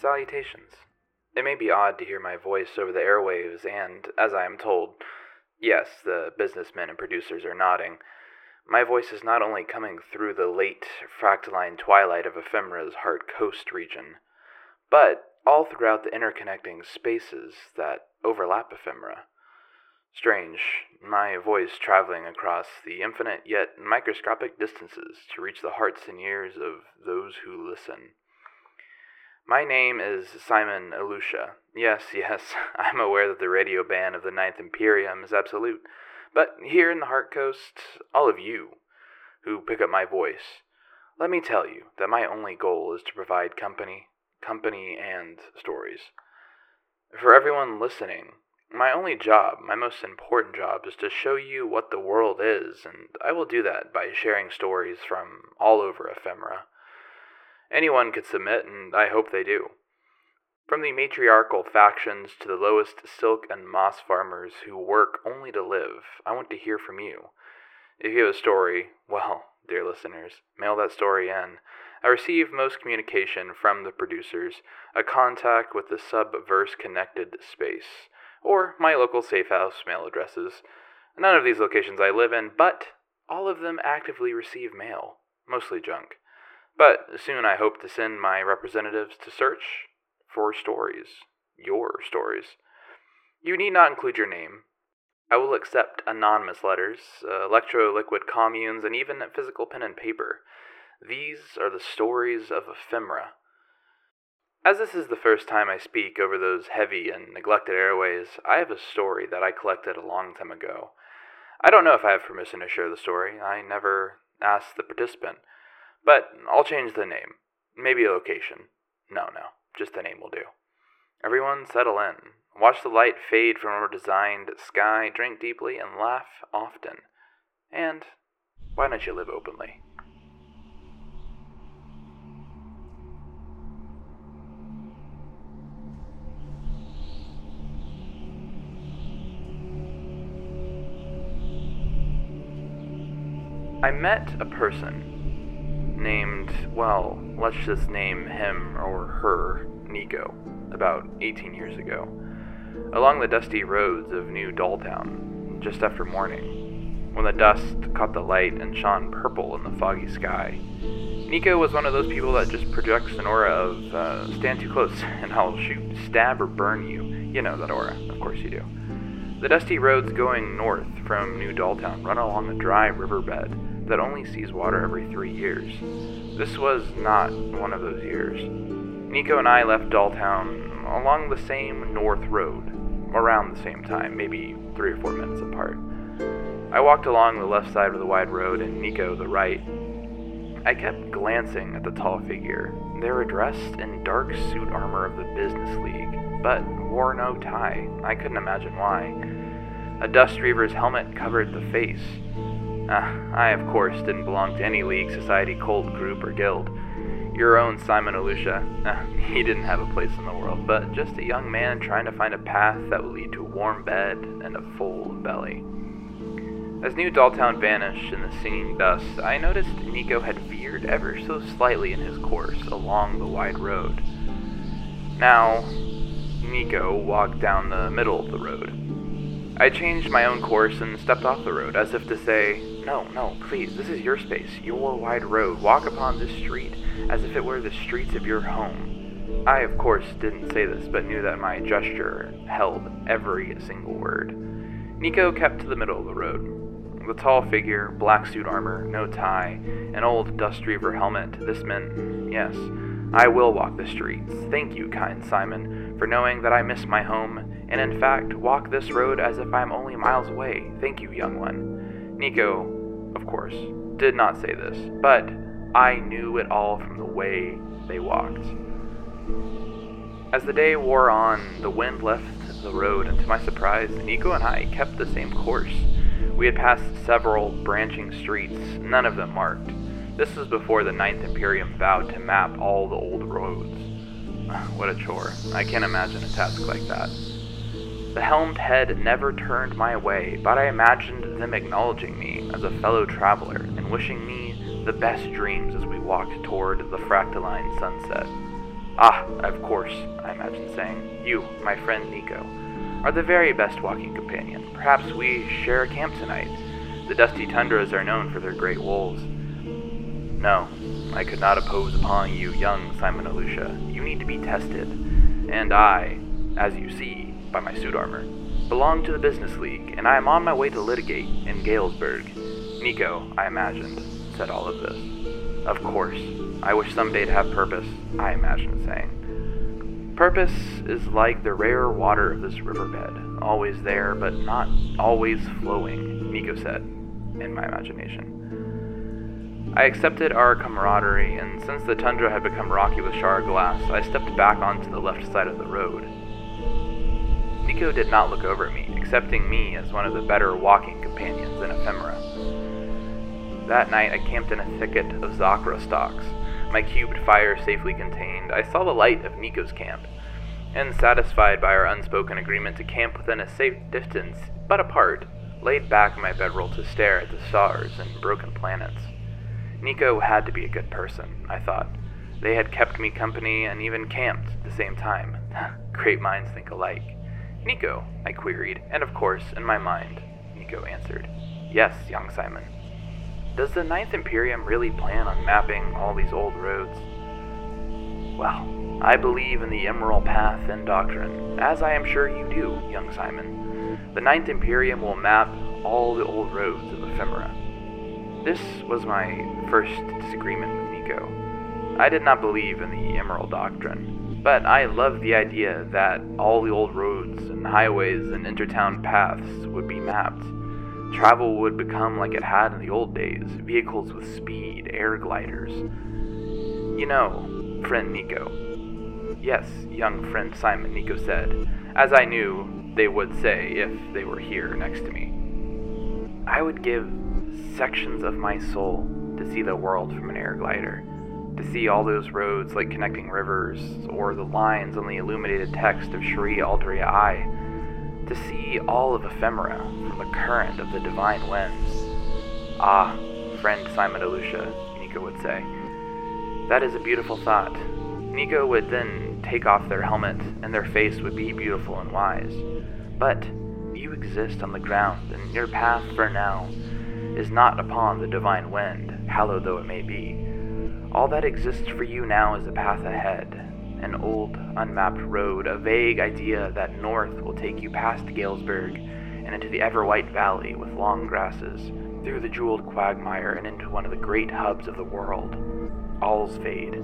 salutations. It may be odd to hear my voice over the airwaves, and, as I am told, yes, the businessmen and producers are nodding, my voice is not only coming through the late fractaline twilight of Ephemera's Heart Coast region, but all throughout the interconnecting spaces that overlap Ephemera. Strange, my voice traveling across the infinite yet microscopic distances to reach the hearts and ears of those who listen. My name is Simon Alusha. Yes, yes, I'm aware that the radio ban of the Ninth Imperium is absolute. But here in the Heart Coast, all of you who pick up my voice, let me tell you that my only goal is to provide company, company, and stories. For everyone listening, my only job, my most important job, is to show you what the world is, and I will do that by sharing stories from all over ephemera. Anyone could submit, and I hope they do. From the matriarchal factions to the lowest silk and moss farmers who work only to live, I want to hear from you. If you have a story, well, dear listeners, mail that story in. I receive most communication from the producers, a contact with the subverse connected space, or my local safe house mail addresses. None of these locations I live in, but all of them actively receive mail, mostly junk. But soon I hope to send my representatives to search for stories, your stories. You need not include your name. I will accept anonymous letters, uh, electroliquid communes, and even physical pen and paper. These are the stories of ephemera. As this is the first time I speak over those heavy and neglected airways, I have a story that I collected a long time ago. I don't know if I have permission to share the story. I never asked the participant. But I'll change the name. Maybe a location. No, no, just the name will do. Everyone settle in. Watch the light fade from our designed sky, drink deeply, and laugh often. And why don't you live openly? I met a person named, well, let's just name him or her Nico, about 18 years ago, along the dusty roads of New Dolltown, just after morning, when the dust caught the light and shone purple in the foggy sky. Nico was one of those people that just projects an aura of, uh, stand too close and I'll shoot, stab, or burn you. You know that aura, of course you do. The dusty roads going north from New Dolltown run along a dry riverbed that only sees water every three years. This was not one of those years. Nico and I left Dolltown along the same north road, around the same time, maybe three or four minutes apart. I walked along the left side of the wide road and Nico the right. I kept glancing at the tall figure. They were dressed in dark suit armor of the Business League, but wore no tie. I couldn't imagine why. A Dust Reaver's helmet covered the face. Uh, I, of course, didn't belong to any league, society, cult, group, or guild. Your own Simon Alusha, uh, he didn't have a place in the world, but just a young man trying to find a path that would lead to a warm bed and a full belly. As New Dolltown vanished in the singing dust, I noticed Nico had veered ever so slightly in his course along the wide road. Now, Nico walked down the middle of the road. I changed my own course and stepped off the road, as if to say, no, no, please, this is your space, your wide road. Walk upon this street as if it were the streets of your home. I, of course, didn't say this, but knew that my gesture held every single word. Nico kept to the middle of the road. The tall figure, black suit armor, no tie, an old dust reaver helmet. This meant, yes, I will walk the streets. Thank you, kind Simon, for knowing that I miss my home, and in fact, walk this road as if I'm only miles away. Thank you, young one. Nico of course, did not say this, but I knew it all from the way they walked. As the day wore on, the wind left the road, and to my surprise, Nico and I kept the same course. We had passed several branching streets, none of them marked. This was before the Ninth Imperium vowed to map all the old roads. What a chore. I can't imagine a task like that. The helmed head never turned my way, but I imagined them acknowledging me as a fellow traveler and wishing me the best dreams as we walked toward the fractaline sunset. Ah, of course, I imagined saying. You, my friend Nico, are the very best walking companion. Perhaps we share a camp tonight. The dusty tundras are known for their great wolves. No, I could not oppose upon you, young Simon Alusha. You need to be tested. And I, as you see by my suit armor, belong to the Business League, and I am on my way to litigate in Galesburg. Nico, I imagined, said all of this. Of course, I wish someday to have purpose, I imagined saying. Purpose is like the rare water of this riverbed, always there, but not always flowing, Nico said, in my imagination. I accepted our camaraderie, and since the tundra had become rocky with shard glass, I stepped back onto the left side of the road. Nico did not look over at me, accepting me as one of the better walking companions in Ephemera. That night I camped in a thicket of Zakra stalks, my cubed fire safely contained. I saw the light of Nico's camp, and satisfied by our unspoken agreement to camp within a safe distance but apart, laid back my bedroll to stare at the stars and broken planets. Nico had to be a good person, I thought. They had kept me company and even camped at the same time. Great minds think alike. Nico, I queried, and of course, in my mind, Nico answered. Yes, young Simon. Does the Ninth Imperium really plan on mapping all these old roads? Well, I believe in the Emerald Path and doctrine, as I am sure you do, young Simon. The Ninth Imperium will map all the old roads of Ephemera. This was my first disagreement with Nico. I did not believe in the Emerald Doctrine, but I love the idea that all the old roads and highways and intertown paths would be mapped Travel would become like it had in the old days vehicles with speed, air gliders. You know, friend Nico. Yes, young friend Simon, Nico said, as I knew they would say if they were here next to me. I would give sections of my soul to see the world from an air glider, to see all those roads like connecting rivers, or the lines on the illuminated text of Shri Aldria I to see all of ephemera from the current of the divine winds. Ah, friend Simon Alusha, Nico would say. That is a beautiful thought. Nico would then take off their helmet, and their face would be beautiful and wise. But you exist on the ground, and your path for now is not upon the divine wind, hallowed though it may be. All that exists for you now is a path ahead, an old, unmapped road, a vague idea that north will take you past Galesburg and into the ever white valley with long grasses, through the jeweled quagmire and into one of the great hubs of the world, Allsfade.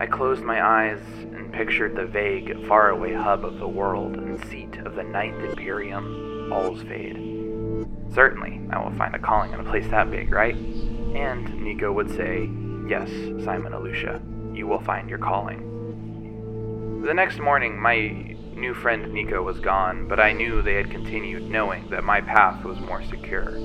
I closed my eyes and pictured the vague, faraway hub of the world and seat of the Ninth Imperium, Allsfade. Certainly, I will find a calling in a place that big, right? And Nico would say, Yes, Simon Alusha you will find your calling. The next morning, my new friend Nico was gone, but I knew they had continued, knowing that my path was more secure.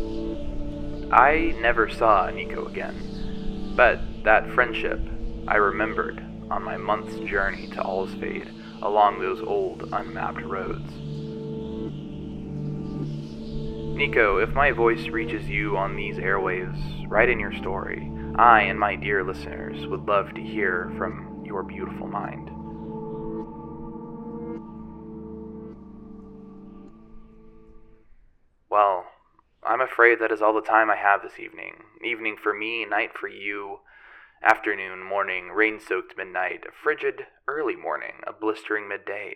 I never saw Nico again, but that friendship I remembered on my month's journey to Allsfade along those old, unmapped roads. Nico, if my voice reaches you on these airwaves, write in your story. I and my dear listeners would love to hear from your beautiful mind. Well, I'm afraid that is all the time I have this evening. Evening for me, night for you, afternoon, morning, rain soaked midnight, a frigid early morning, a blistering midday.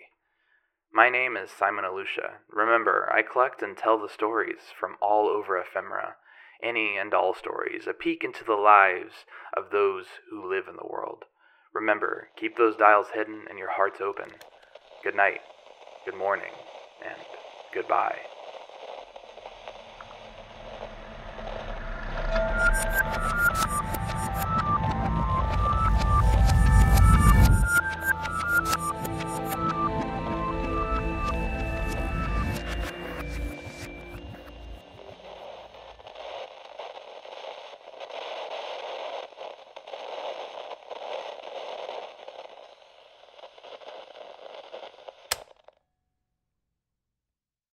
My name is Simon Alusha. Remember, I collect and tell the stories from all over ephemera any and all stories, a peek into the lives of those who live in the world. Remember, keep those dials hidden and your hearts open. Good night, good morning, and goodbye.